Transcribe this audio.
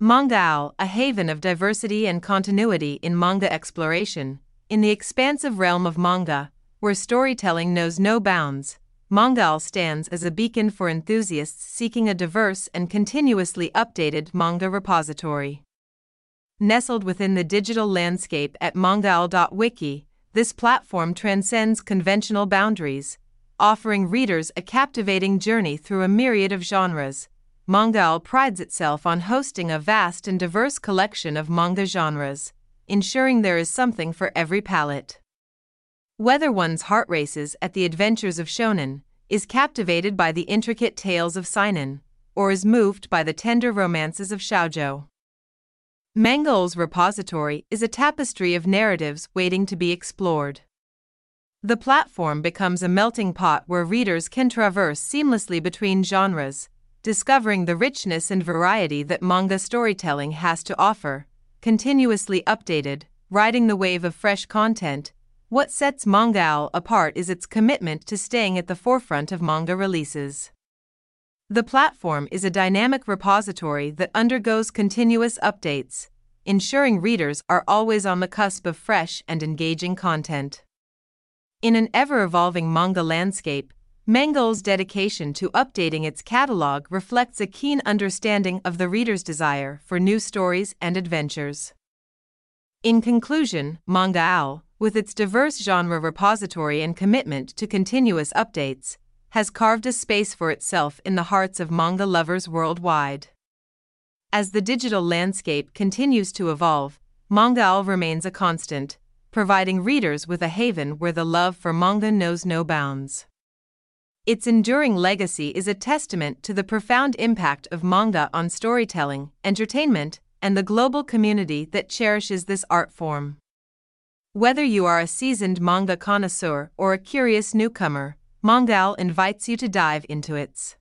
Mangaowl, a haven of diversity and continuity in manga exploration, in the expansive realm of manga, where storytelling knows no bounds. Mangaowl stands as a beacon for enthusiasts seeking a diverse and continuously updated manga repository. Nestled within the digital landscape at mangaowl.wiki, this platform transcends conventional boundaries, offering readers a captivating journey through a myriad of genres. Mangaowl prides itself on hosting a vast and diverse collection of manga genres, ensuring there is something for every palate. Whether one's heart races at the adventures of shonen, is captivated by the intricate tales of seinen, or is moved by the tender romances of shoujo. Mangaowl's repository is a tapestry of narratives waiting to be explored. The platform becomes a melting pot where readers can traverse seamlessly between genres, discovering the richness and variety that manga storytelling has to offer, continuously updated, riding the wave of fresh content. What sets Mangaowl apart is its commitment to staying at the forefront of manga releases. The platform is a dynamic repository that undergoes continuous updates, ensuring readers are always on the cusp of fresh and engaging content. In an ever evolving manga landscape, Mangaowl's dedication to updating its catalog reflects a keen understanding of the reader's desire for new stories and adventures. In conclusion, Mangaowl, with its diverse genre repository and commitment to continuous updates, has carved a space for itself in the hearts of manga lovers worldwide. As the digital landscape continues to evolve, Mangaowl remains a constant, providing readers with a haven where the love for manga knows no bounds. Its enduring legacy is a testament to the profound impact of manga on storytelling, entertainment, and the global community that cherishes this art form. Whether you are a seasoned manga connoisseur or a curious newcomer, Mangaowl invites you to dive into its